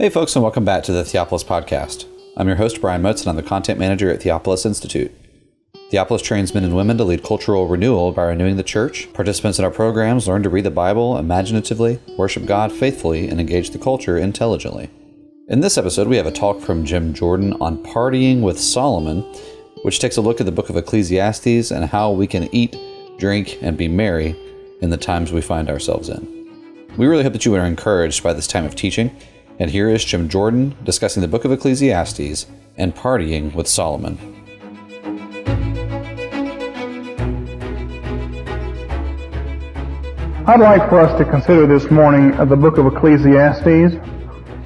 Hey, folks, and welcome back to the Theopolis Podcast. I'm your host, Brian Motz, and I'm the content manager at Theopolis Institute. Theopolis trains men and women to lead cultural renewal by renewing the church. Participants in our programs learn to read the Bible imaginatively, worship God faithfully, and engage the culture intelligently. In this episode, we have a talk from Jim Jordan on partying with Solomon, which takes a look at the book of Ecclesiastes and how we can eat, drink, and be merry in the times we find ourselves in. We really hope that you are encouraged by this time of teaching and here is Jim Jordan discussing the book of Ecclesiastes and partying with Solomon. I'd like for us to consider this morning the book of Ecclesiastes,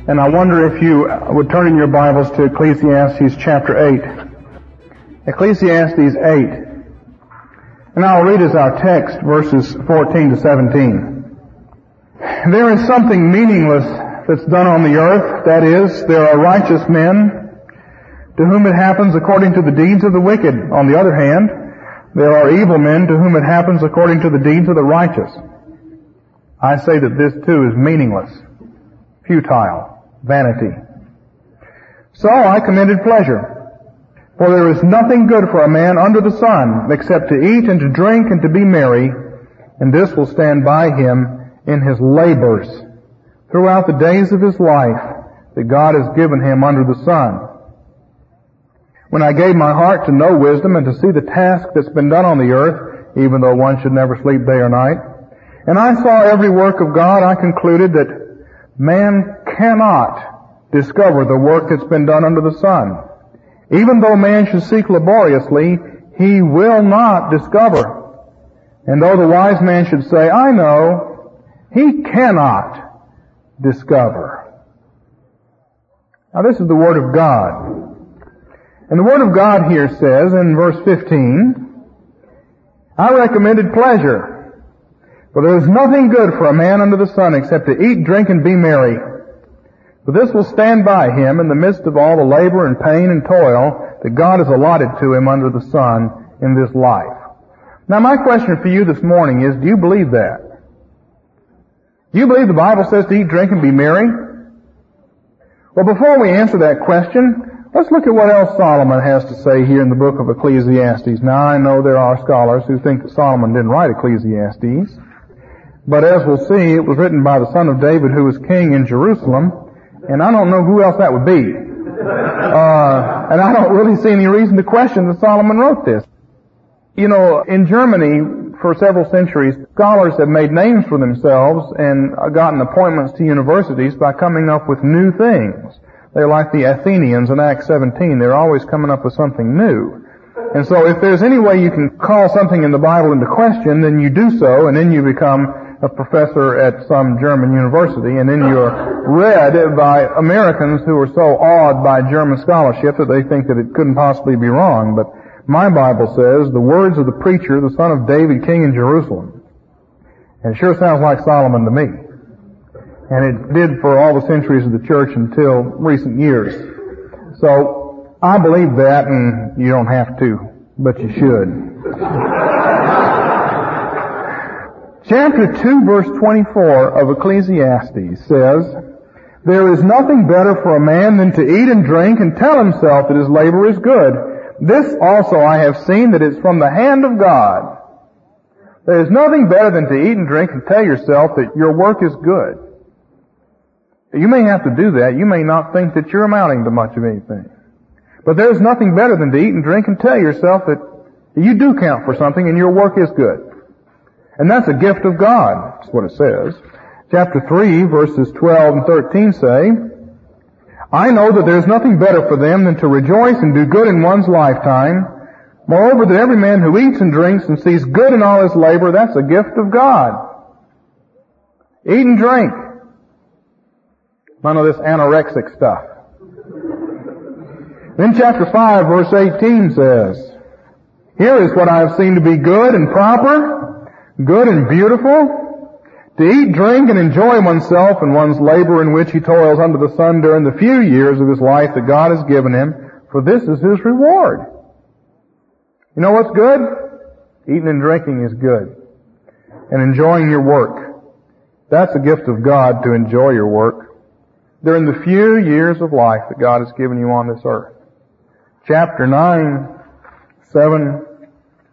and I wonder if you would turn in your Bibles to Ecclesiastes chapter 8. Ecclesiastes 8. And I'll read as our text verses 14 to 17. There is something meaningless that's done on the earth. That is, there are righteous men to whom it happens according to the deeds of the wicked. On the other hand, there are evil men to whom it happens according to the deeds of the righteous. I say that this too is meaningless, futile, vanity. So I commended pleasure. For there is nothing good for a man under the sun except to eat and to drink and to be merry, and this will stand by him in his labors throughout the days of his life that God has given him under the sun. When I gave my heart to know wisdom and to see the task that's been done on the earth, even though one should never sleep day or night, and I saw every work of God, I concluded that man cannot discover the work that's been done under the sun. Even though man should seek laboriously, he will not discover. And though the wise man should say, I know, he cannot discover. Now this is the Word of God. And the Word of God here says in verse 15, I recommended pleasure, for there is nothing good for a man under the sun except to eat, drink, and be merry. For this will stand by him in the midst of all the labor and pain and toil that God has allotted to him under the sun in this life. Now my question for you this morning is, do you believe that? You believe the Bible says to eat, drink, and be merry? Well, before we answer that question, let's look at what else Solomon has to say here in the book of Ecclesiastes. Now, I know there are scholars who think that Solomon didn't write Ecclesiastes, but as we'll see, it was written by the son of David who was king in Jerusalem, and I don't know who else that would be. Uh, and I don't really see any reason to question that Solomon wrote this. You know, in Germany, for several centuries, scholars have made names for themselves and uh, gotten appointments to universities by coming up with new things. They're like the Athenians in Acts 17. They're always coming up with something new. And so if there's any way you can call something in the Bible into question, then you do so, and then you become a professor at some German university, and then you're read by Americans who are so awed by German scholarship that they think that it couldn't possibly be wrong. But my Bible says, the words of the preacher, the son of David, king in Jerusalem. And it sure sounds like Solomon to me. And it did for all the centuries of the church until recent years. So, I believe that, and you don't have to, but you should. Chapter 2 verse 24 of Ecclesiastes says, There is nothing better for a man than to eat and drink and tell himself that his labor is good this also I have seen that it's from the hand of God. There is nothing better than to eat and drink and tell yourself that your work is good. You may have to do that. You may not think that you're amounting to much of anything. But there's nothing better than to eat and drink and tell yourself that you do count for something and your work is good. And that's a gift of God. That's what it says. Chapter 3 verses 12 and 13 say, I know that there's nothing better for them than to rejoice and do good in one's lifetime. Moreover, that every man who eats and drinks and sees good in all his labor, that's a gift of God. Eat and drink. None of this anorexic stuff. Then chapter 5 verse 18 says, Here is what I have seen to be good and proper, good and beautiful, to eat, drink, and enjoy oneself and one's labor in which he toils under the sun during the few years of his life that God has given him, for this is his reward. You know what's good? Eating and drinking is good. And enjoying your work. That's a gift of God to enjoy your work. during the few years of life that God has given you on this earth. Chapter 9, 7,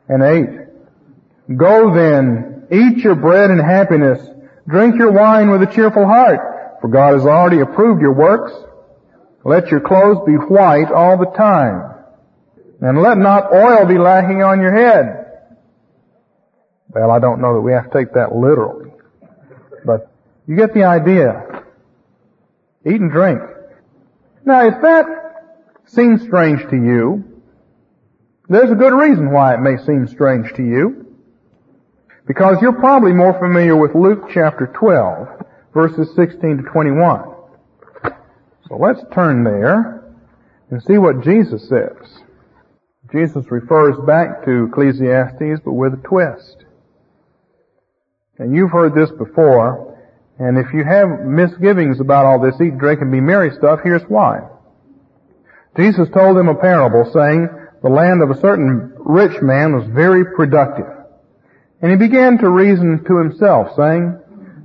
and 8. Go then, eat your bread in happiness, drink your wine with a cheerful heart, for God has already approved your works. Let your clothes be white all the time, and let not oil be lacking on your head. Well, I don't know that we have to take that literally, but you get the idea. Eat and drink. Now, if that seems strange to you, there's a good reason why it may seem strange to you. Because you're probably more familiar with Luke chapter 12, verses 16 to 21. So let's turn there and see what Jesus says. Jesus refers back to Ecclesiastes, but with a twist. And you've heard this before, and if you have misgivings about all this eat, drink, and be merry stuff, here's why. Jesus told them a parable saying, the land of a certain rich man was very productive. And he began to reason to himself, saying,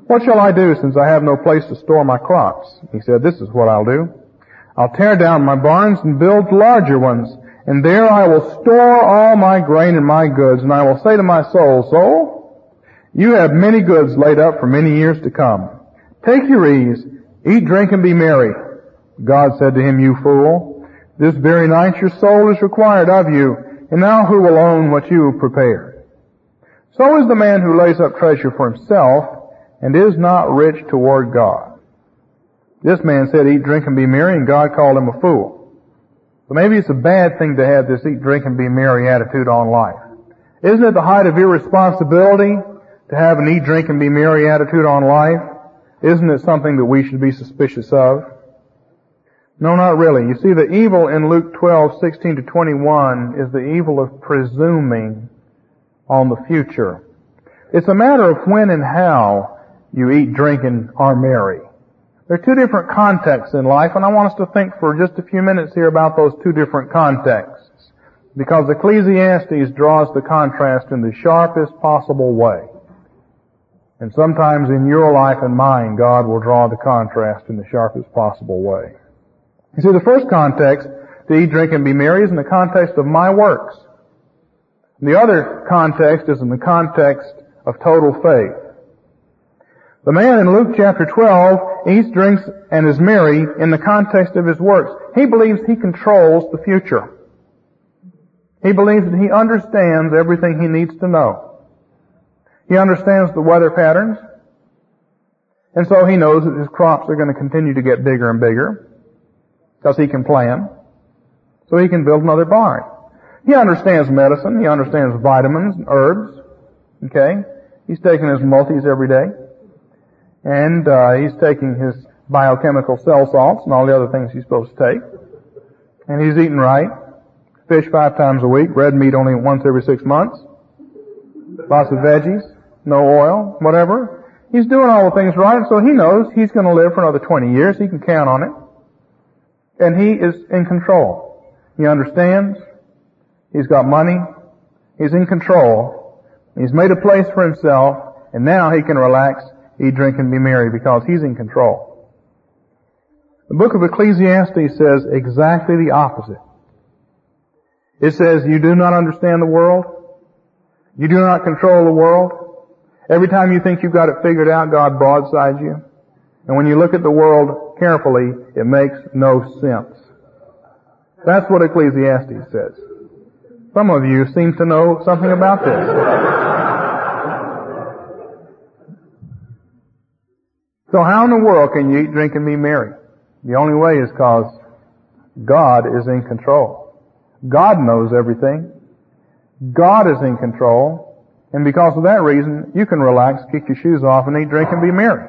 What shall I do since I have no place to store my crops? He said, This is what I'll do. I'll tear down my barns and build larger ones, and there I will store all my grain and my goods, and I will say to my soul, Soul, you have many goods laid up for many years to come. Take your ease, eat, drink, and be merry. God said to him, You fool, this very night your soul is required of you, and now who will own what you have prepared? So is the man who lays up treasure for himself, and is not rich toward God. This man said, eat, drink, and be merry, and God called him a fool. So maybe it's a bad thing to have this eat, drink, and be merry attitude on life. Isn't it the height of irresponsibility to have an eat, drink, and be merry attitude on life? Isn't it something that we should be suspicious of? No, not really. You see, the evil in Luke 12, 16 to 21 is the evil of presuming on the future. It's a matter of when and how you eat, drink, and are merry. There are two different contexts in life, and I want us to think for just a few minutes here about those two different contexts. Because Ecclesiastes draws the contrast in the sharpest possible way. And sometimes in your life and mine, God will draw the contrast in the sharpest possible way. You see, the first context, to eat, drink, and be merry, is in the context of my works. The other context is in the context of total faith. The man in Luke chapter 12 eats, drinks, and is merry in the context of his works. He believes he controls the future. He believes that he understands everything he needs to know. He understands the weather patterns. And so he knows that his crops are going to continue to get bigger and bigger because he can plan. So he can build another barn. He understands medicine. He understands vitamins and herbs. Okay? He's taking his multis every day. And uh, he's taking his biochemical cell salts and all the other things he's supposed to take. And he's eating right. Fish five times a week. Red meat only once every six months. Lots of veggies. No oil. Whatever. He's doing all the things right, so he knows he's going to live for another 20 years. He can count on it. And he is in control. He understands. He's got money. He's in control. He's made a place for himself. And now he can relax, eat, drink, and be merry because he's in control. The book of Ecclesiastes says exactly the opposite. It says, you do not understand the world. You do not control the world. Every time you think you've got it figured out, God broadsides you. And when you look at the world carefully, it makes no sense. That's what Ecclesiastes says. Some of you seem to know something about this. so how in the world can you eat, drink, and be merry? The only way is because God is in control. God knows everything. God is in control. And because of that reason, you can relax, kick your shoes off, and eat, drink, and be merry.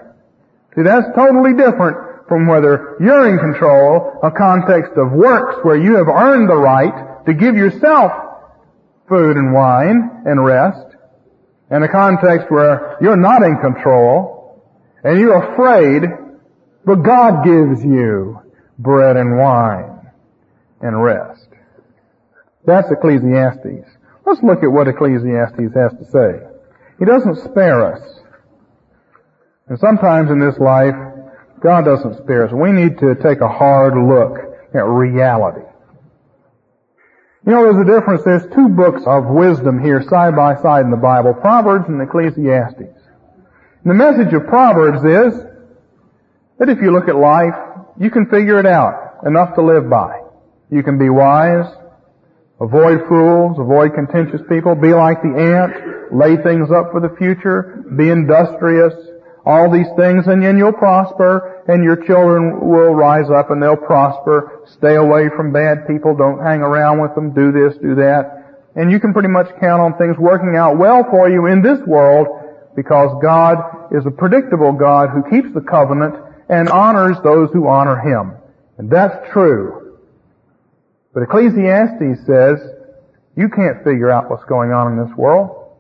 See, that's totally different from whether you're in control, a context of works where you have earned the right to give yourself food and wine and rest, in a context where you're not in control, and you're afraid, but God gives you bread and wine and rest. That's Ecclesiastes. Let's look at what Ecclesiastes has to say. He doesn't spare us. And sometimes in this life, God doesn't spare us. We need to take a hard look at reality. You know, there's a difference. There's two books of wisdom here side by side in the Bible, Proverbs and Ecclesiastes. And the message of Proverbs is that if you look at life, you can figure it out, enough to live by. You can be wise, avoid fools, avoid contentious people, be like the ant, lay things up for the future, be industrious, all these things, and then you'll prosper, and your children will rise up and they'll prosper. Stay away from bad people, don't hang around with them, do this, do that. And you can pretty much count on things working out well for you in this world because God is a predictable God who keeps the covenant and honors those who honor Him. And that's true. But Ecclesiastes says, you can't figure out what's going on in this world.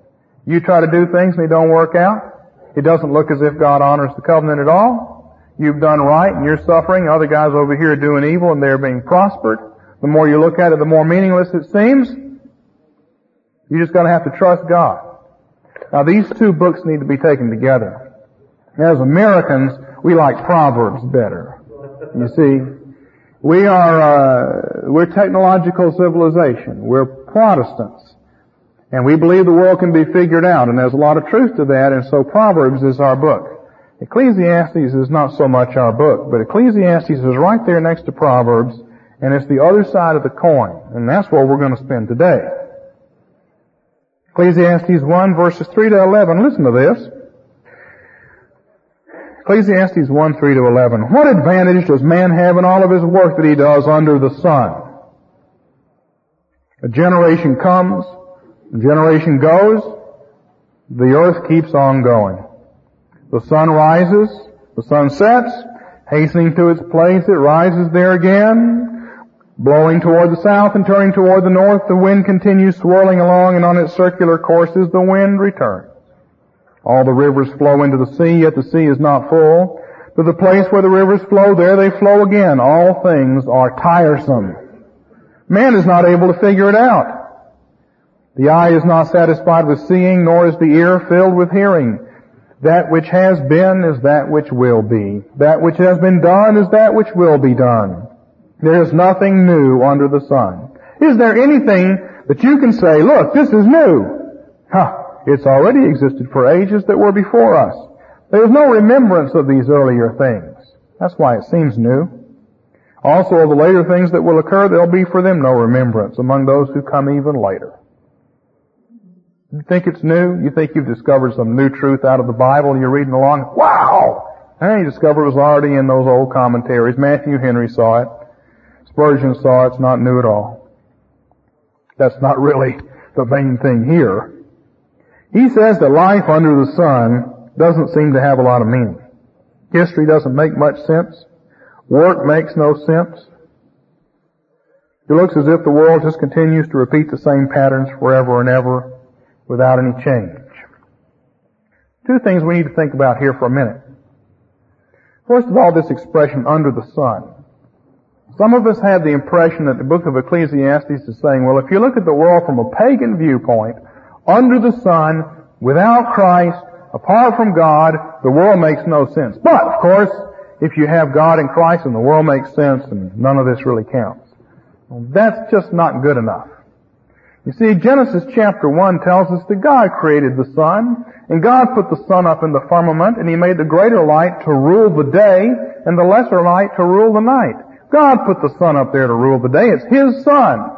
You try to do things and they don't work out. It doesn't look as if God honors the covenant at all. You've done right and you're suffering. Other guys over here are doing evil and they're being prospered. The more you look at it, the more meaningless it seems. You're just gotta have to trust God. Now these two books need to be taken together. As Americans, we like Proverbs better. You see, we are, uh, we're technological civilization. We're Protestants. And we believe the world can be figured out, and there's a lot of truth to that, and so Proverbs is our book. Ecclesiastes is not so much our book, but Ecclesiastes is right there next to Proverbs, and it's the other side of the coin, and that's where we're going to spend today. Ecclesiastes 1 verses 3 to 11, listen to this. Ecclesiastes 1, 3 to 11. What advantage does man have in all of his work that he does under the sun? A generation comes, a generation goes, the earth keeps on going. The sun rises, the sun sets, hastening to its place, it rises there again, blowing toward the south and turning toward the north, the wind continues swirling along and on its circular courses the wind returns. All the rivers flow into the sea, yet the sea is not full. To the place where the rivers flow, there they flow again. All things are tiresome. Man is not able to figure it out. The eye is not satisfied with seeing, nor is the ear filled with hearing. That which has been is that which will be. That which has been done is that which will be done. There is nothing new under the sun. Is there anything that you can say, look, this is new? Huh. It's already existed for ages that were before us. There is no remembrance of these earlier things. That's why it seems new. Also of the later things that will occur, there'll be for them no remembrance among those who come even later. You think it's new? You think you've discovered some new truth out of the Bible you're reading along? Wow! And you discover it was already in those old commentaries. Matthew Henry saw it. Spurgeon saw it. It's not new at all. That's not really the main thing here. He says that life under the sun doesn't seem to have a lot of meaning. History doesn't make much sense. Work makes no sense. It looks as if the world just continues to repeat the same patterns forever and ever without any change. Two things we need to think about here for a minute. First of all, this expression, under the sun. Some of us have the impression that the book of Ecclesiastes is saying, well, if you look at the world from a pagan viewpoint, under the sun, without Christ, apart from God, the world makes no sense. But, of course, if you have God and Christ and the world makes sense, and none of this really counts. Well, that's just not good enough. You see, Genesis chapter 1 tells us that God created the sun, and God put the sun up in the firmament, and He made the greater light to rule the day, and the lesser light to rule the night. God put the sun up there to rule the day. It's His sun.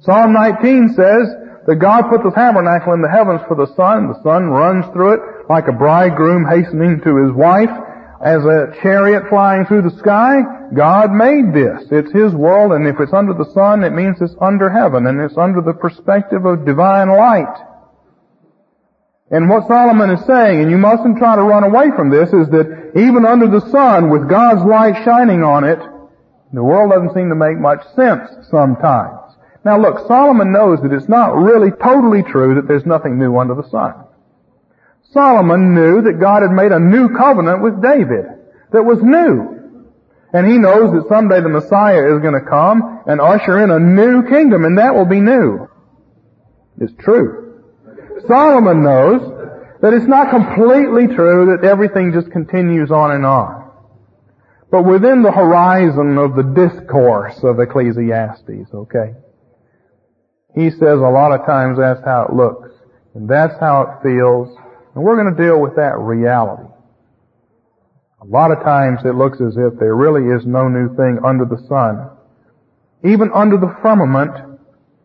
Psalm 19 says, that God put the tabernacle in the heavens for the sun. and The sun runs through it like a bridegroom hastening to his wife as a chariot flying through the sky. God made this. It's His world, and if it's under the sun, it means it's under heaven, and it's under the perspective of divine light. And what Solomon is saying, and you mustn't try to run away from this, is that even under the sun, with God's light shining on it, the world doesn't seem to make much sense sometimes. Now look, Solomon knows that it's not really totally true that there's nothing new under the sun. Solomon knew that God had made a new covenant with David that was new. And he knows that someday the Messiah is going to come and usher in a new kingdom and that will be new. It's true. Solomon knows That it's not completely true that everything just continues on and on. But within the horizon of the discourse of Ecclesiastes, okay? He says a lot of times that's how it looks. And that's how it feels. And we're going to deal with that reality. A lot of times it looks as if there really is no new thing under the sun. Even under the firmament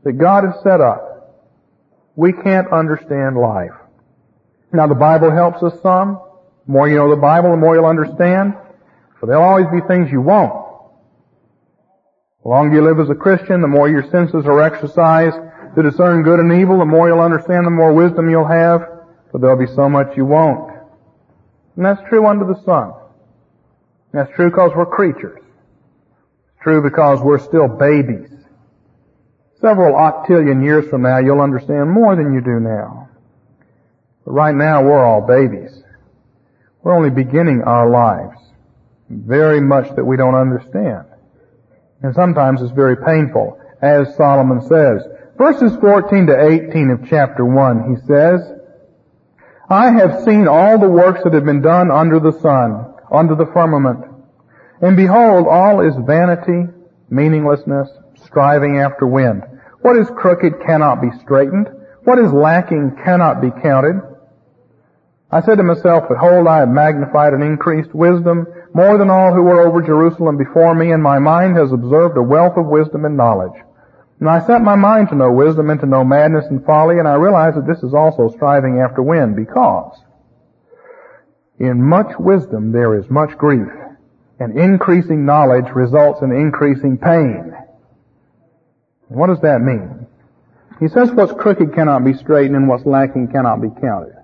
that God has set up. We can't understand life. Now the Bible helps us some. The more you know the Bible, the more you'll understand. But there'll always be things you won't. The longer you live as a Christian, the more your senses are exercised to discern good and evil, the more you'll understand, the more wisdom you'll have, but there'll be so much you won't. And that's true under the sun. That's true because we're creatures. It's true because we're still babies. Several octillion years from now, you'll understand more than you do now. But right now, we're all babies. We're only beginning our lives. Very much that we don't understand. And sometimes it's very painful, as Solomon says. Verses 14 to 18 of chapter 1, he says, I have seen all the works that have been done under the sun, under the firmament. And behold, all is vanity, meaninglessness, striving after wind. What is crooked cannot be straightened. What is lacking cannot be counted. I said to myself, Behold, I have magnified and increased wisdom more than all who were over Jerusalem before me, and my mind has observed a wealth of wisdom and knowledge. And I set my mind to know wisdom and to know madness and folly, and I realize that this is also striving after wind, because in much wisdom there is much grief, and increasing knowledge results in increasing pain. What does that mean? He says what's crooked cannot be straightened and what's lacking cannot be counted.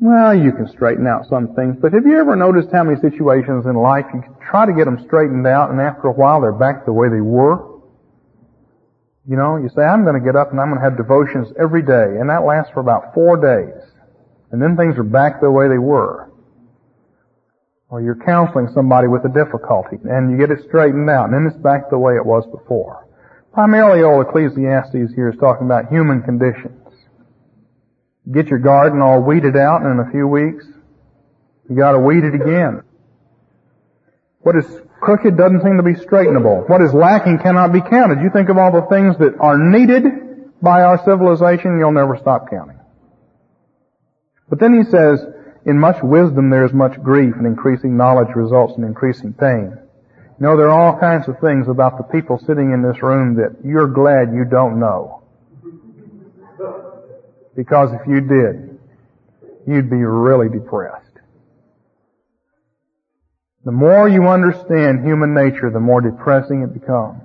Well, you can straighten out some things, but have you ever noticed how many situations in life you try to get them straightened out and after a while they're back the way they were? You know, you say, I'm going to get up and I'm going to have devotions every day, and that lasts for about four days. And then things are back the way they were. Or you're counseling somebody with a difficulty, and you get it straightened out, and then it's back the way it was before. Primarily, old Ecclesiastes here is talking about human conditions. Get your garden all weeded out and in a few weeks, you gotta weed it again. What is crooked doesn't seem to be straightenable. What is lacking cannot be counted. You think of all the things that are needed by our civilization, you'll never stop counting. But then he says, in much wisdom there is much grief, and increasing knowledge results in increasing pain. You know, there are all kinds of things about the people sitting in this room that you're glad you don't know. Because if you did, you'd be really depressed. The more you understand human nature, the more depressing it becomes.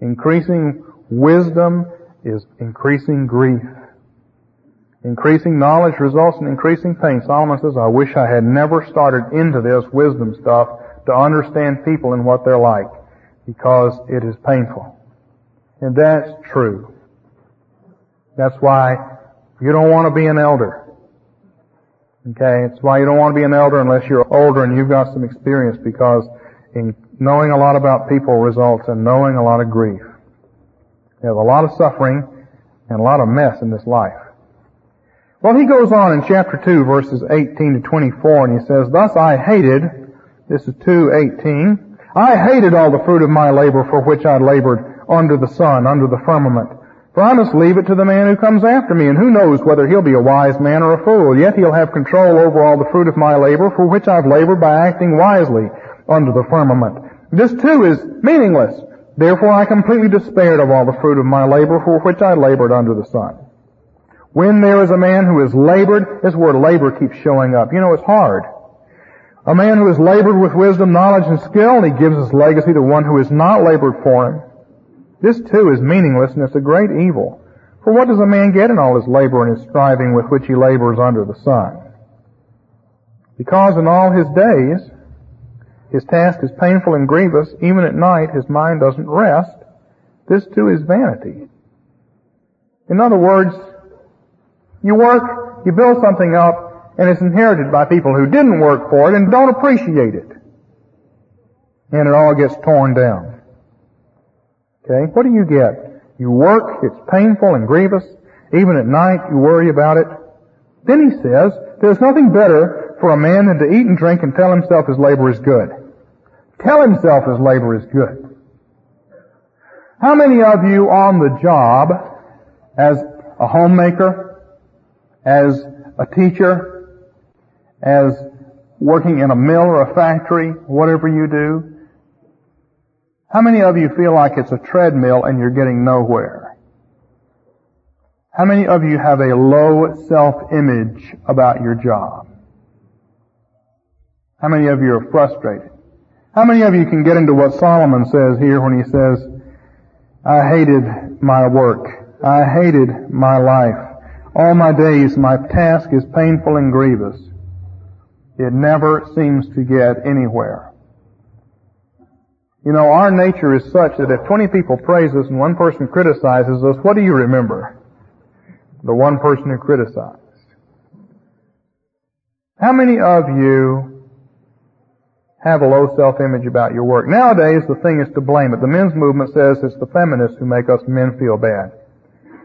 Increasing wisdom is increasing grief. Increasing knowledge results in increasing pain. Solomon says, I wish I had never started into this wisdom stuff to understand people and what they're like because it is painful. And that's true. That's why you don't want to be an elder. Okay, it's why you don't want to be an elder unless you're older and you've got some experience because in knowing a lot about people results in knowing a lot of grief. Have a lot of suffering and a lot of mess in this life. Well, he goes on in chapter 2 verses 18 to 24 and he says, Thus I hated, this is 2.18, I hated all the fruit of my labor for which I labored under the sun, under the firmament. For I must leave it to the man who comes after me, and who knows whether he'll be a wise man or a fool. Yet he'll have control over all the fruit of my labor, for which I've labored by acting wisely under the firmament. This too is meaningless. Therefore I completely despaired of all the fruit of my labor, for which I labored under the sun. When there is a man who has labored, this word labor keeps showing up. You know, it's hard. A man who has labored with wisdom, knowledge, and skill, and he gives his legacy to one who has not labored for him. This too is meaningless and it's a great evil. For what does a man get in all his labor and his striving with which he labors under the sun? Because in all his days, his task is painful and grievous, even at night his mind doesn't rest. This too is vanity. In other words, you work, you build something up, and it's inherited by people who didn't work for it and don't appreciate it. And it all gets torn down. Okay? What do you get? You work, it's painful and grievous. Even at night, you worry about it. Then he says, there's nothing better for a man than to eat and drink and tell himself his labor is good. Tell himself his labor is good. How many of you on the job as a homemaker, as a teacher, as working in a mill or a factory, whatever you do, how many of you feel like it's a treadmill and you're getting nowhere? How many of you have a low self-image about your job? How many of you are frustrated? How many of you can get into what Solomon says here when he says, I hated my work. I hated my life. All my days my task is painful and grievous. It never seems to get anywhere. You know, our nature is such that if 20 people praise us and one person criticizes us, what do you remember? The one person who criticized. How many of you have a low self-image about your work? Nowadays, the thing is to blame it. The men's movement says it's the feminists who make us men feel bad.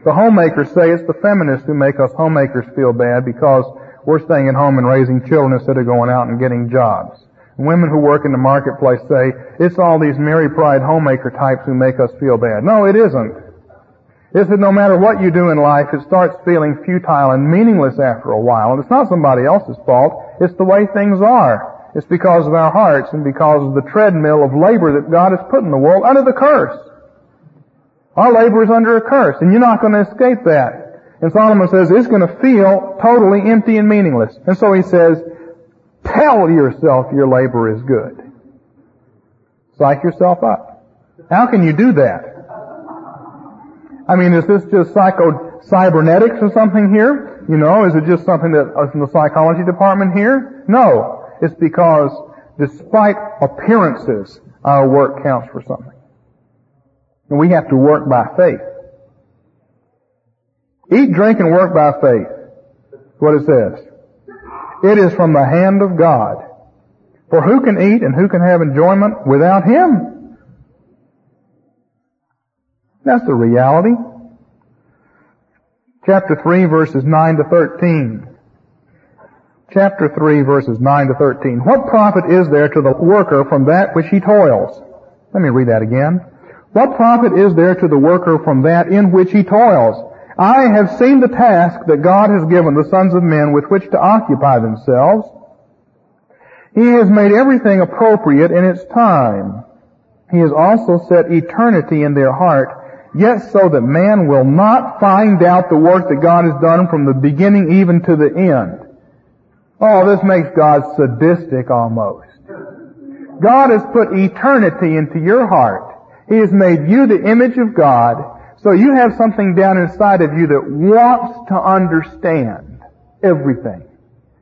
The homemakers say it's the feminists who make us homemakers feel bad because we're staying at home and raising children instead of going out and getting jobs. Women who work in the marketplace say, it's all these Mary Pride homemaker types who make us feel bad. No, it isn't. It's that no matter what you do in life, it starts feeling futile and meaningless after a while. And it's not somebody else's fault. It's the way things are. It's because of our hearts and because of the treadmill of labor that God has put in the world under the curse. Our labor is under a curse, and you're not going to escape that. And Solomon says it's going to feel totally empty and meaningless. And so he says, tell yourself your labor is good. Psych yourself up. How can you do that? I mean, is this just psycho cybernetics or something here? You know, is it just something that uh, is in the psychology department here? No. It's because despite appearances, our work counts for something. And we have to work by faith. Eat, drink, and work by faith. That's what it says. It is from the hand of God. For who can eat and who can have enjoyment without Him? That's the reality. Chapter 3 verses 9 to 13. Chapter 3 verses 9 to 13. What profit is there to the worker from that which he toils? Let me read that again. What profit is there to the worker from that in which he toils? I have seen the task that God has given the sons of men with which to occupy themselves. He has made everything appropriate in its time. He has also set eternity in their heart, yet so that man will not find out the work that God has done from the beginning even to the end. Oh, this makes God sadistic almost. God has put eternity into your heart. He has made you the image of God, so you have something down inside of you that wants to understand everything.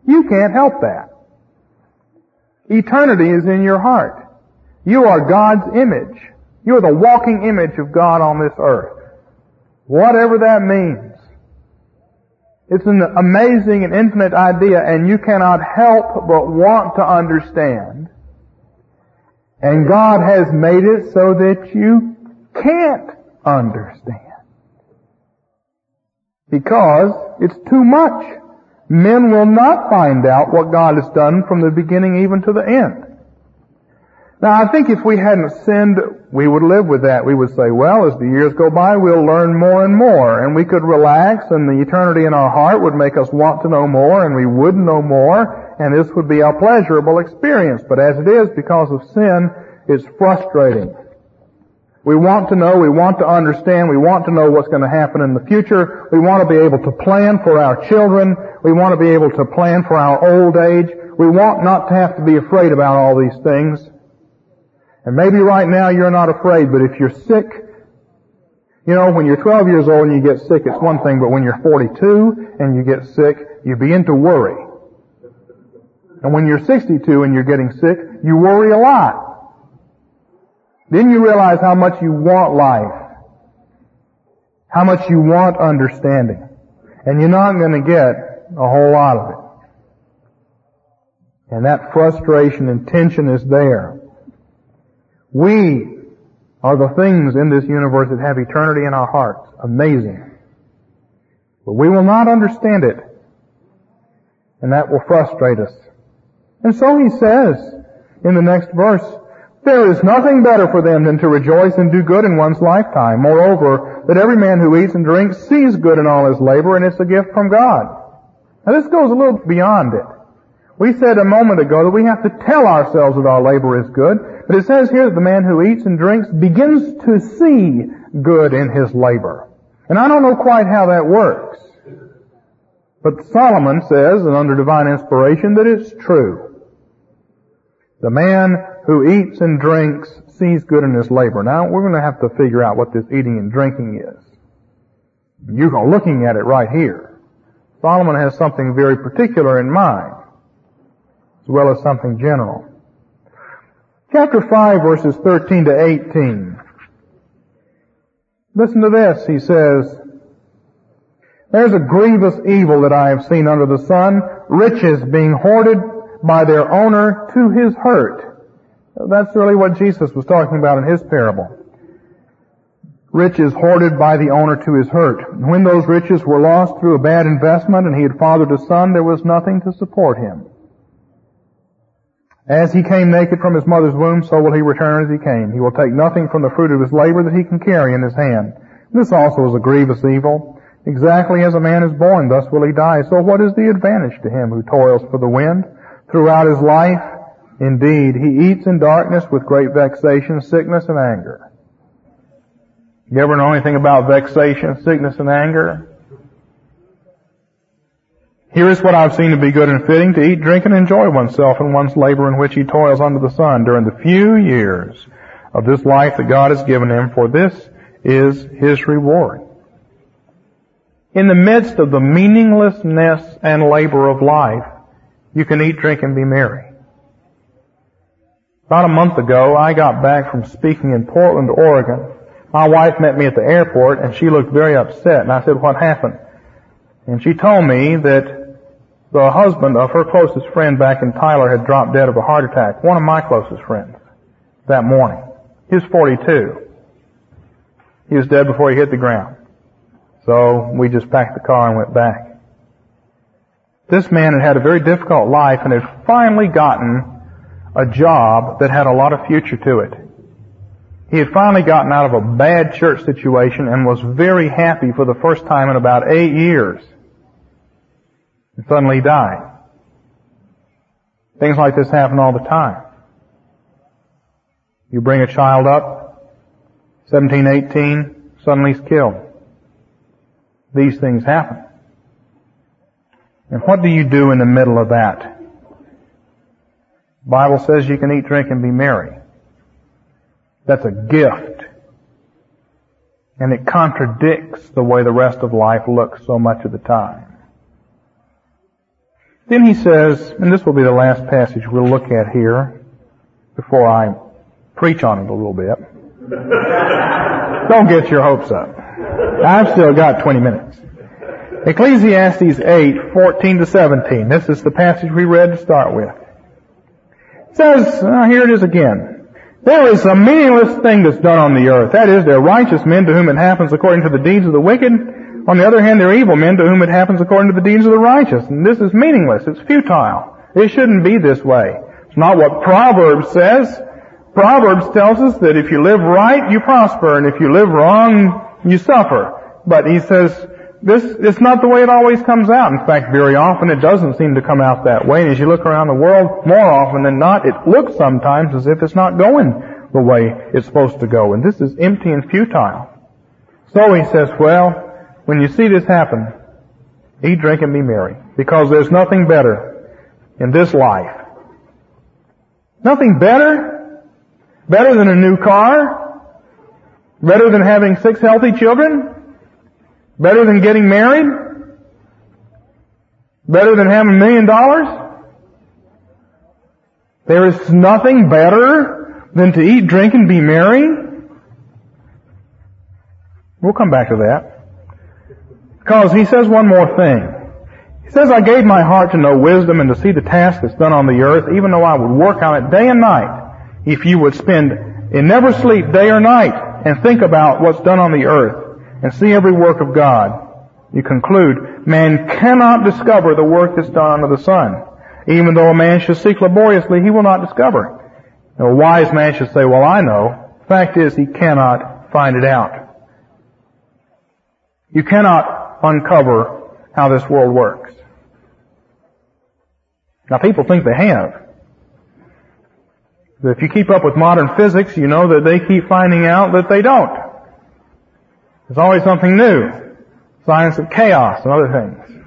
You can't help that. Eternity is in your heart. You are God's image. You are the walking image of God on this earth. Whatever that means. It's an amazing and infinite idea and you cannot help but want to understand and God has made it so that you can't understand. Because it's too much. Men will not find out what God has done from the beginning even to the end. Now I think if we hadn't sinned, we would live with that. We would say, well, as the years go by, we'll learn more and more, and we could relax, and the eternity in our heart would make us want to know more, and we would know more, and this would be a pleasurable experience. But as it is, because of sin, it's frustrating. We want to know, we want to understand, we want to know what's going to happen in the future. We want to be able to plan for our children. We want to be able to plan for our old age. We want not to have to be afraid about all these things. And maybe right now you're not afraid, but if you're sick, you know, when you're 12 years old and you get sick, it's one thing, but when you're 42 and you get sick, you begin to worry. And when you're 62 and you're getting sick, you worry a lot. Then you realize how much you want life. How much you want understanding. And you're not going to get a whole lot of it. And that frustration and tension is there. We are the things in this universe that have eternity in our hearts. Amazing. But we will not understand it And that will frustrate us. And so he says in the next verse, there is nothing better for them than to rejoice and do good in one's lifetime. Moreover, that every man who eats and drinks sees good in all his labor, and it's a gift from God. Now this goes a little beyond it. We said a moment ago that we have to tell ourselves that our labor is good, but it says here that the man who eats and drinks begins to see good in his labor. And I don't know quite how that works. But Solomon says, and under divine inspiration, that it's true. The man who eats and drinks sees good in his labor. Now, we're going to have to figure out what this eating and drinking is. You're looking at it right here. Solomon has something very particular in mind, as well as something general. Chapter 5 verses 13 to 18. Listen to this, he says, There's a grievous evil that I have seen under the sun, riches being hoarded by their owner to his hurt. That's really what Jesus was talking about in his parable. Riches hoarded by the owner to his hurt. When those riches were lost through a bad investment and he had fathered a son, there was nothing to support him. As he came naked from his mother's womb, so will he return as he came. He will take nothing from the fruit of his labor that he can carry in his hand. This also is a grievous evil. Exactly as a man is born, thus will he die. So what is the advantage to him who toils for the wind? Throughout his life, Indeed, he eats in darkness with great vexation, sickness, and anger. You ever know anything about vexation, sickness, and anger? Here is what I've seen to be good and fitting, to eat, drink, and enjoy oneself in one's labor in which he toils under the sun during the few years of this life that God has given him, for this is his reward. In the midst of the meaninglessness and labor of life, you can eat, drink, and be merry. About a month ago, I got back from speaking in Portland, Oregon. My wife met me at the airport and she looked very upset and I said, what happened? And she told me that the husband of her closest friend back in Tyler had dropped dead of a heart attack. One of my closest friends that morning. He was 42. He was dead before he hit the ground. So we just packed the car and went back. This man had had a very difficult life and had finally gotten a job that had a lot of future to it. He had finally gotten out of a bad church situation and was very happy for the first time in about eight years. And suddenly died. Things like this happen all the time. You bring a child up, 17, 18, suddenly he's killed. These things happen. And what do you do in the middle of that? Bible says you can eat, drink, and be merry. That's a gift. And it contradicts the way the rest of life looks so much of the time. Then he says, and this will be the last passage we'll look at here before I preach on it a little bit. Don't get your hopes up. I've still got 20 minutes. Ecclesiastes 8, 14 to 17. This is the passage we read to start with says, uh, here it is again. There is a meaningless thing that's done on the earth. That is, there are righteous men to whom it happens according to the deeds of the wicked. On the other hand, there are evil men to whom it happens according to the deeds of the righteous. And this is meaningless. It's futile. It shouldn't be this way. It's not what Proverbs says. Proverbs tells us that if you live right, you prosper, and if you live wrong, you suffer. But he says, this is not the way it always comes out. In fact, very often it doesn't seem to come out that way. And as you look around the world, more often than not, it looks sometimes as if it's not going the way it's supposed to go. And this is empty and futile. So he says, well, when you see this happen, eat, drink, and be merry. Because there's nothing better in this life. Nothing better? Better than a new car? Better than having six healthy children? Better than getting married? Better than having a million dollars? There is nothing better than to eat, drink, and be merry. We'll come back to that. Because he says one more thing. He says, I gave my heart to know wisdom and to see the task that's done on the earth, even though I would work on it day and night. If you would spend and never sleep day or night and think about what's done on the earth, and see every work of God. You conclude, man cannot discover the work that's done under the sun. Even though a man should seek laboriously, he will not discover. A wise man should say, well, I know. The Fact is, he cannot find it out. You cannot uncover how this world works. Now people think they have. If you keep up with modern physics, you know that they keep finding out that they don't. There's always something new. Science of chaos and other things.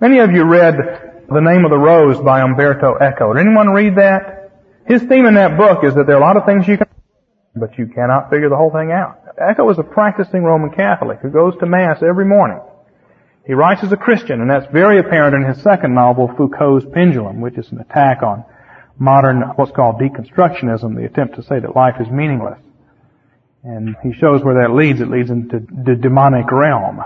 Many of you read The Name of the Rose by Umberto Eco. Did anyone read that? His theme in that book is that there are a lot of things you can, but you cannot figure the whole thing out. Eco is a practicing Roman Catholic who goes to Mass every morning. He writes as a Christian, and that's very apparent in his second novel, Foucault's Pendulum, which is an attack on modern, what's called deconstructionism, the attempt to say that life is meaningless. And he shows where that leads. It leads into the demonic realm.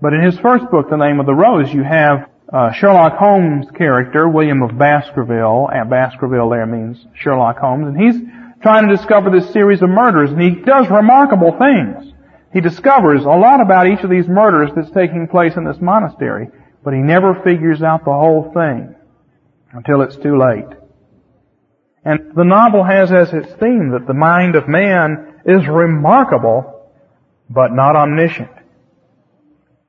But in his first book, The Name of the Rose, you have uh, Sherlock Holmes character, William of Baskerville, and Baskerville there means Sherlock Holmes, and he's trying to discover this series of murders, and he does remarkable things. He discovers a lot about each of these murders that's taking place in this monastery, but he never figures out the whole thing until it's too late. And the novel has as its theme that the mind of man is remarkable, but not omniscient.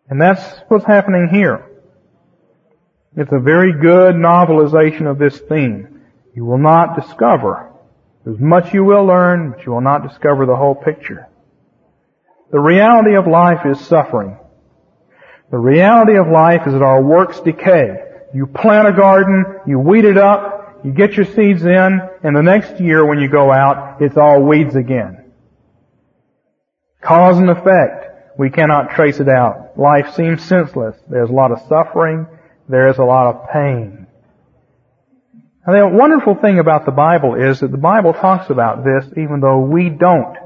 And that's what's happening here. It's a very good novelization of this theme. You will not discover. There's much you will learn, but you will not discover the whole picture. The reality of life is suffering. The reality of life is that our works decay. You plant a garden, you weed it up, you get your seeds in, and the next year when you go out, it's all weeds again. Cause and effect. We cannot trace it out. Life seems senseless. There's a lot of suffering. There is a lot of pain. And the wonderful thing about the Bible is that the Bible talks about this even though we don't.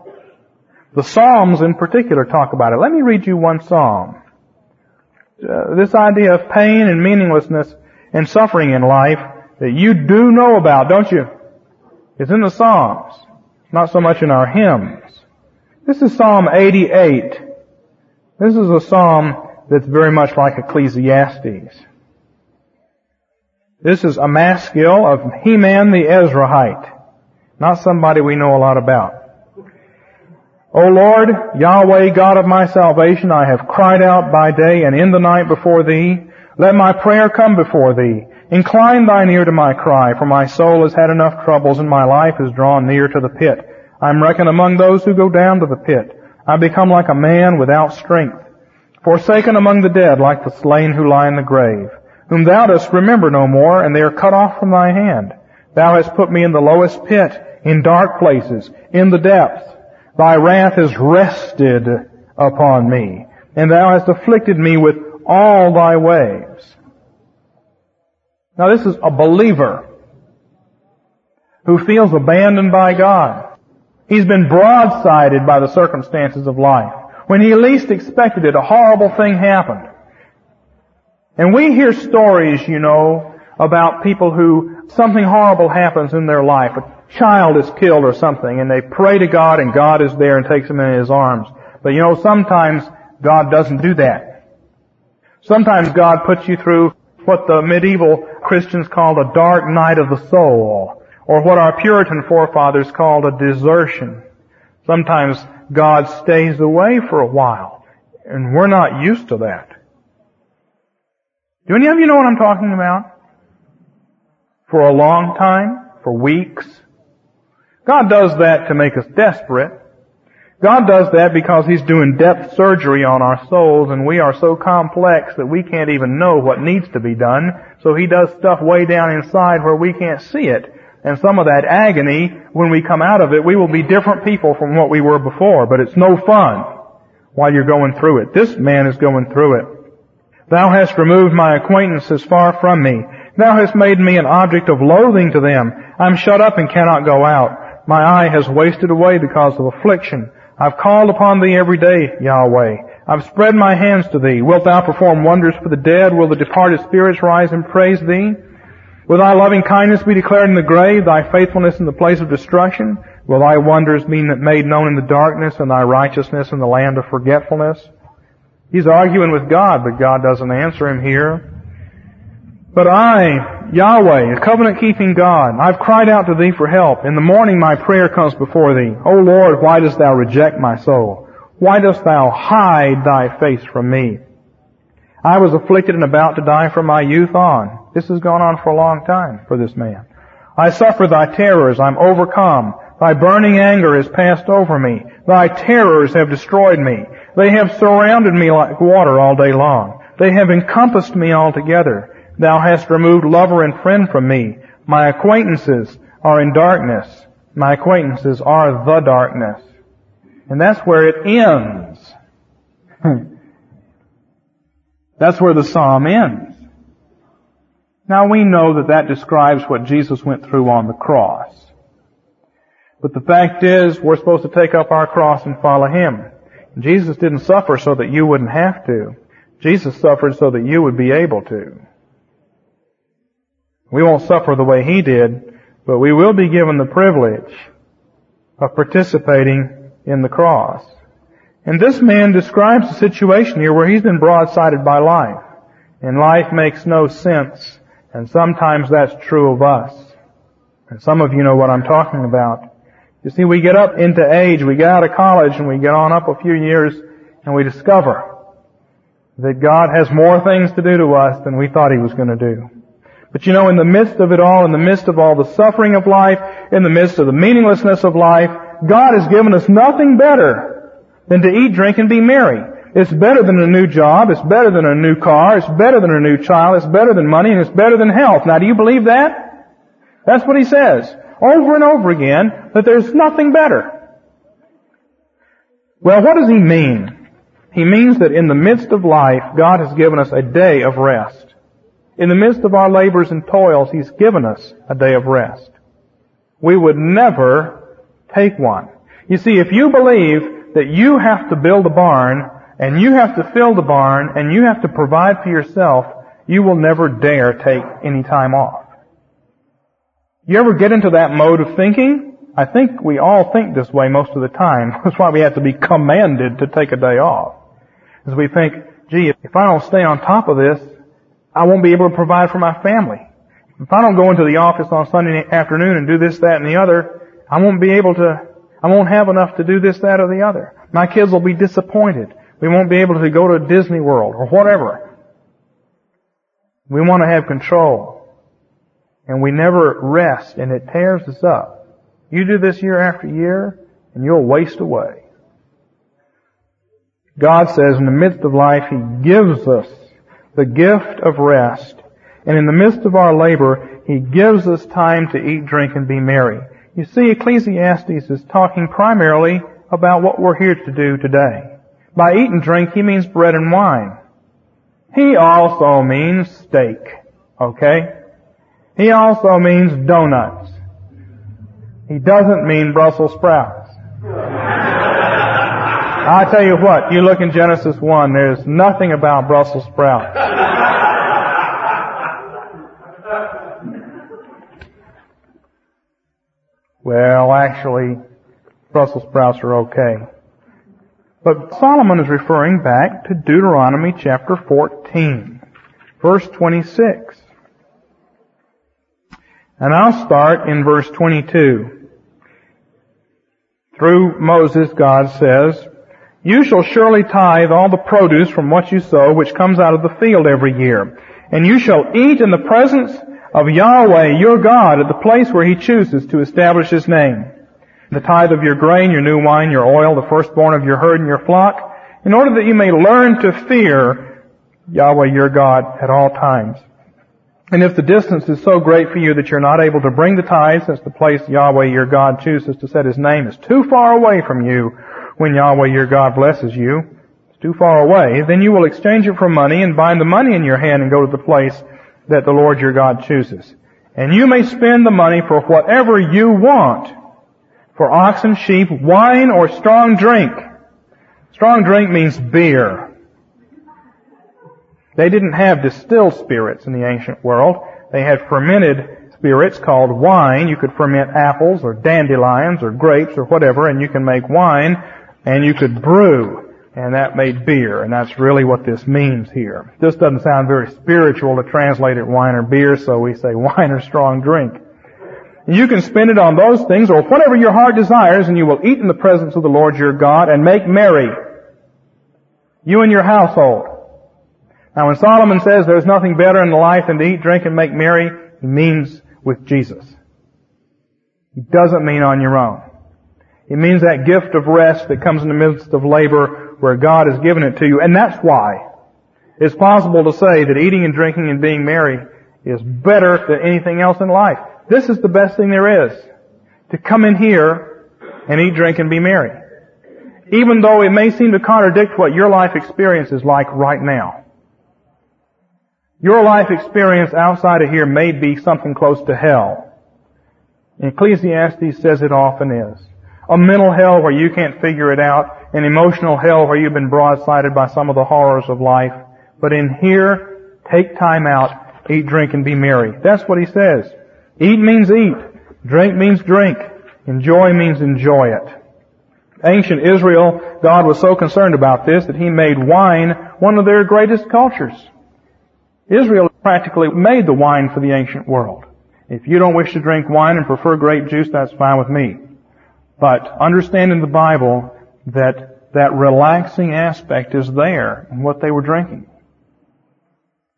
The Psalms in particular talk about it. Let me read you one Psalm. Uh, this idea of pain and meaninglessness and suffering in life that you do know about, don't you? It's in the Psalms, not so much in our hymns. This is Psalm 88. This is a psalm that's very much like Ecclesiastes. This is a maskil of Heman the Ezraite, not somebody we know a lot about. O Lord, Yahweh, God of my salvation, I have cried out by day and in the night before thee. Let my prayer come before thee. Incline thine ear to my cry, for my soul has had enough troubles and my life is drawn near to the pit. I am reckoned among those who go down to the pit. I become like a man without strength, forsaken among the dead like the slain who lie in the grave, whom thou dost remember no more, and they are cut off from thy hand. Thou hast put me in the lowest pit, in dark places, in the depths. Thy wrath is rested upon me, and thou hast afflicted me with all thy waves. Now this is a believer who feels abandoned by God. He's been broadsided by the circumstances of life. When he least expected it, a horrible thing happened. And we hear stories, you know, about people who something horrible happens in their life. A child is killed or something and they pray to God and God is there and takes them in his arms. But you know, sometimes God doesn't do that. Sometimes God puts you through what the medieval Christians called a dark night of the soul, or what our Puritan forefathers called a desertion. Sometimes God stays away for a while, and we're not used to that. Do any of you know what I'm talking about? For a long time? For weeks? God does that to make us desperate. God does that because He's doing depth surgery on our souls and we are so complex that we can't even know what needs to be done. So He does stuff way down inside where we can't see it. And some of that agony, when we come out of it, we will be different people from what we were before, but it's no fun while you're going through it. This man is going through it. Thou hast removed my acquaintances far from me. Thou hast made me an object of loathing to them. I'm shut up and cannot go out. My eye has wasted away because of affliction. I've called upon thee every day, Yahweh. I've spread my hands to thee. Wilt thou perform wonders for the dead? Will the departed spirits rise and praise thee? Will thy loving kindness be declared in the grave, thy faithfulness in the place of destruction? Will thy wonders be made known in the darkness and thy righteousness in the land of forgetfulness? He's arguing with God, but God doesn't answer him here. But I, Yahweh, a covenant keeping God, I've cried out to thee for help. In the morning my prayer comes before thee. O Lord, why dost thou reject my soul? Why dost thou hide thy face from me? I was afflicted and about to die from my youth on. This has gone on for a long time for this man. I suffer thy terrors, I'm overcome. Thy burning anger has passed over me. Thy terrors have destroyed me. They have surrounded me like water all day long. They have encompassed me altogether. Thou hast removed lover and friend from me. My acquaintances are in darkness. My acquaintances are the darkness. And that's where it ends. that's where the psalm ends. Now we know that that describes what Jesus went through on the cross. But the fact is, we're supposed to take up our cross and follow Him. Jesus didn't suffer so that you wouldn't have to. Jesus suffered so that you would be able to. We won't suffer the way He did, but we will be given the privilege of participating in the cross. And this man describes a situation here where he's been broadsided by life. And life makes no sense. And sometimes that's true of us. And some of you know what I'm talking about. You see, we get up into age, we get out of college, and we get on up a few years, and we discover that God has more things to do to us than we thought He was going to do. But you know, in the midst of it all, in the midst of all the suffering of life, in the midst of the meaninglessness of life, God has given us nothing better than to eat, drink, and be merry. It's better than a new job. It's better than a new car. It's better than a new child. It's better than money, and it's better than health. Now, do you believe that? That's what he says over and over again that there's nothing better. Well, what does he mean? He means that in the midst of life, God has given us a day of rest. In the midst of our labors and toils, He's given us a day of rest. We would never take one. You see, if you believe that you have to build a barn, and you have to fill the barn, and you have to provide for yourself, you will never dare take any time off. You ever get into that mode of thinking? I think we all think this way most of the time. That's why we have to be commanded to take a day off. As we think, gee, if I don't stay on top of this, I won't be able to provide for my family. If I don't go into the office on Sunday afternoon and do this, that, and the other, I won't be able to, I won't have enough to do this, that, or the other. My kids will be disappointed. We won't be able to go to Disney World or whatever. We want to have control and we never rest and it tears us up. You do this year after year and you'll waste away. God says in the midst of life, He gives us the gift of rest. And in the midst of our labor, He gives us time to eat, drink, and be merry. You see, Ecclesiastes is talking primarily about what we're here to do today. By eat and drink, he means bread and wine. He also means steak. Okay? He also means donuts. He doesn't mean Brussels sprouts. I tell you what, you look in Genesis 1, there's nothing about Brussels sprouts. Well, actually, Brussels sprouts are okay. But Solomon is referring back to Deuteronomy chapter 14, verse 26. And I'll start in verse 22. Through Moses, God says, You shall surely tithe all the produce from what you sow, which comes out of the field every year. And you shall eat in the presence of Yahweh your God at the place where He chooses to establish His name. The tithe of your grain, your new wine, your oil, the firstborn of your herd and your flock, in order that you may learn to fear Yahweh your God at all times. And if the distance is so great for you that you're not able to bring the tithe, since the place Yahweh your God chooses to set His name is too far away from you when Yahweh your God blesses you, it's too far away, then you will exchange it for money and bind the money in your hand and go to the place that the Lord your God chooses. And you may spend the money for whatever you want, for oxen, sheep, wine, or strong drink. Strong drink means beer. They didn't have distilled spirits in the ancient world. They had fermented spirits called wine. You could ferment apples or dandelions or grapes or whatever and you can make wine and you could brew. And that made beer, and that's really what this means here. This doesn't sound very spiritual to translate it wine or beer, so we say wine or strong drink. You can spend it on those things or whatever your heart desires, and you will eat in the presence of the Lord your God and make merry. You and your household. Now when Solomon says there's nothing better in life than to eat, drink, and make merry, he means with Jesus. He doesn't mean on your own. It means that gift of rest that comes in the midst of labor where God has given it to you. And that's why it's possible to say that eating and drinking and being merry is better than anything else in life. This is the best thing there is. To come in here and eat, drink, and be merry. Even though it may seem to contradict what your life experience is like right now. Your life experience outside of here may be something close to hell. Ecclesiastes says it often is. A mental hell where you can't figure it out. An emotional hell where you've been broadsided by some of the horrors of life. But in here, take time out, eat, drink, and be merry. That's what he says. Eat means eat. Drink means drink. Enjoy means enjoy it. Ancient Israel, God was so concerned about this that He made wine one of their greatest cultures. Israel practically made the wine for the ancient world. If you don't wish to drink wine and prefer grape juice, that's fine with me. But understanding the Bible that that relaxing aspect is there in what they were drinking.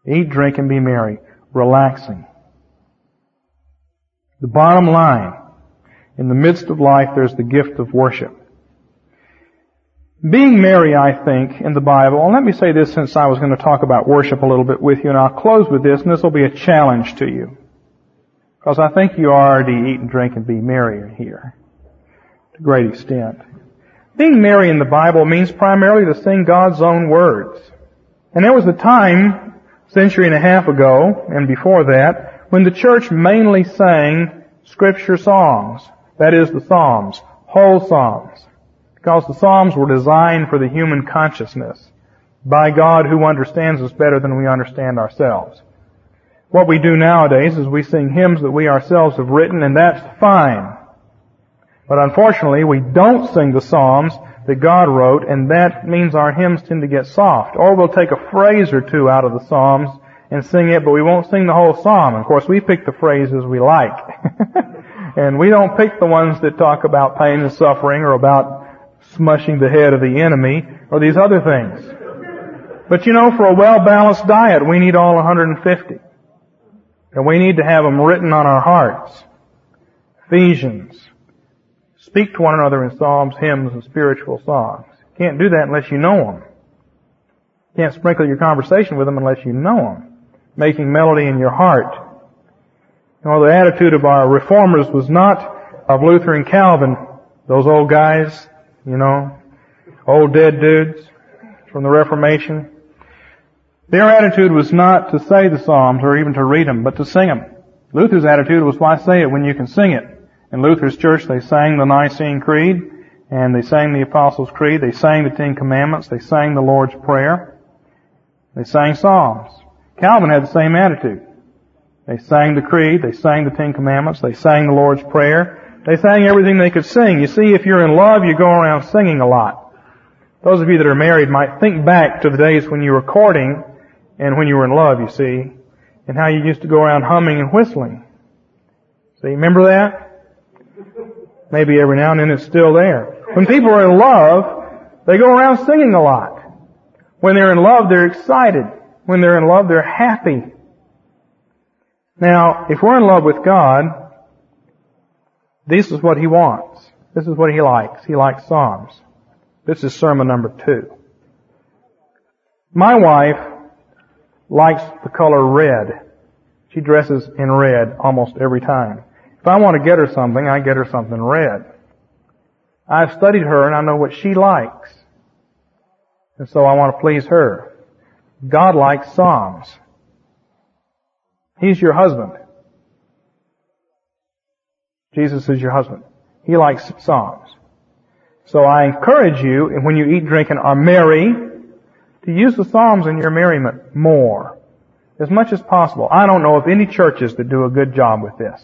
Eat, drink, and be merry. Relaxing. The bottom line, in the midst of life, there's the gift of worship. Being merry, I think, in the Bible, and let me say this since I was going to talk about worship a little bit with you, and I'll close with this, and this will be a challenge to you. Because I think you already eat and drink and be merry here. To a great extent. Being merry in the Bible means primarily to sing God's own words. And there was a time, century and a half ago, and before that, when the church mainly sang scripture songs, that is the Psalms, whole Psalms, because the Psalms were designed for the human consciousness by God who understands us better than we understand ourselves. What we do nowadays is we sing hymns that we ourselves have written and that's fine. But unfortunately we don't sing the Psalms that God wrote and that means our hymns tend to get soft. Or we'll take a phrase or two out of the Psalms and sing it, but we won't sing the whole psalm. Of course, we pick the phrases we like. and we don't pick the ones that talk about pain and suffering or about smushing the head of the enemy or these other things. But you know, for a well-balanced diet, we need all 150. And we need to have them written on our hearts. Ephesians. Speak to one another in psalms, hymns, and spiritual songs. You Can't do that unless you know them. You Can't sprinkle your conversation with them unless you know them making melody in your heart. You know, the attitude of our reformers was not of Luther and Calvin, those old guys, you know, old dead dudes from the Reformation. Their attitude was not to say the Psalms or even to read them, but to sing them. Luther's attitude was why say it when you can sing it. In Luther's church they sang the Nicene Creed, and they sang the Apostles' Creed, they sang the Ten Commandments, they sang the Lord's Prayer, they sang Psalms. Calvin had the same attitude. They sang the creed, they sang the Ten Commandments, they sang the Lord's Prayer, they sang everything they could sing. You see, if you're in love, you go around singing a lot. Those of you that are married might think back to the days when you were courting and when you were in love, you see, and how you used to go around humming and whistling. See, remember that? Maybe every now and then it's still there. When people are in love, they go around singing a lot. When they're in love, they're excited. When they're in love, they're happy. Now, if we're in love with God, this is what He wants. This is what He likes. He likes Psalms. This is sermon number two. My wife likes the color red. She dresses in red almost every time. If I want to get her something, I get her something red. I've studied her and I know what she likes. And so I want to please her. God likes Psalms. He's your husband. Jesus is your husband. He likes Psalms. So I encourage you, when you eat, drink, and are merry, to use the Psalms in your merriment more. As much as possible. I don't know of any churches that do a good job with this.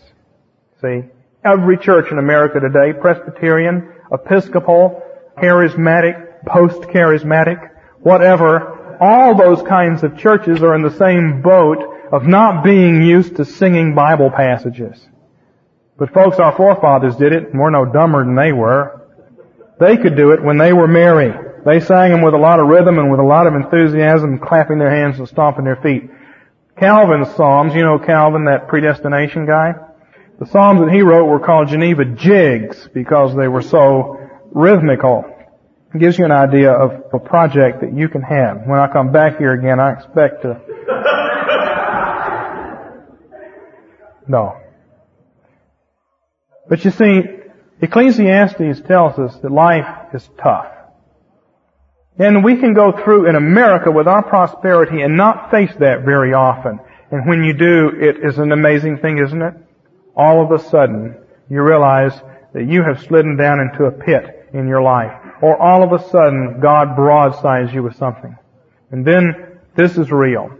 See? Every church in America today, Presbyterian, Episcopal, Charismatic, post-charismatic, whatever, all those kinds of churches are in the same boat of not being used to singing Bible passages. But folks, our forefathers did it, and we're no dumber than they were. They could do it when they were merry. They sang them with a lot of rhythm and with a lot of enthusiasm, clapping their hands and stomping their feet. Calvin's Psalms, you know Calvin, that predestination guy? The Psalms that he wrote were called Geneva Jigs because they were so rhythmical. It gives you an idea of a project that you can have. When I come back here again, I expect to... No. But you see, Ecclesiastes tells us that life is tough. And we can go through in America with our prosperity and not face that very often. And when you do, it is an amazing thing, isn't it? All of a sudden, you realize that you have slidden down into a pit in your life. Or all of a sudden, God broadsides you with something. And then, this is real.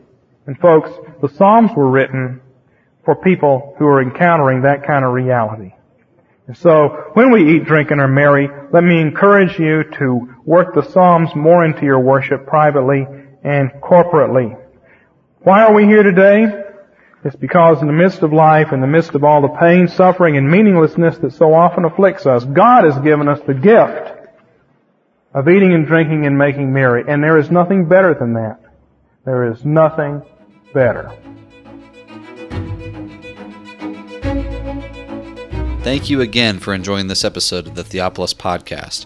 And folks, the Psalms were written for people who are encountering that kind of reality. And so, when we eat, drink, and are merry, let me encourage you to work the Psalms more into your worship privately and corporately. Why are we here today? It's because in the midst of life, in the midst of all the pain, suffering, and meaninglessness that so often afflicts us, God has given us the gift of eating and drinking and making merry. And there is nothing better than that. There is nothing better. Thank you again for enjoying this episode of the Theopolis Podcast.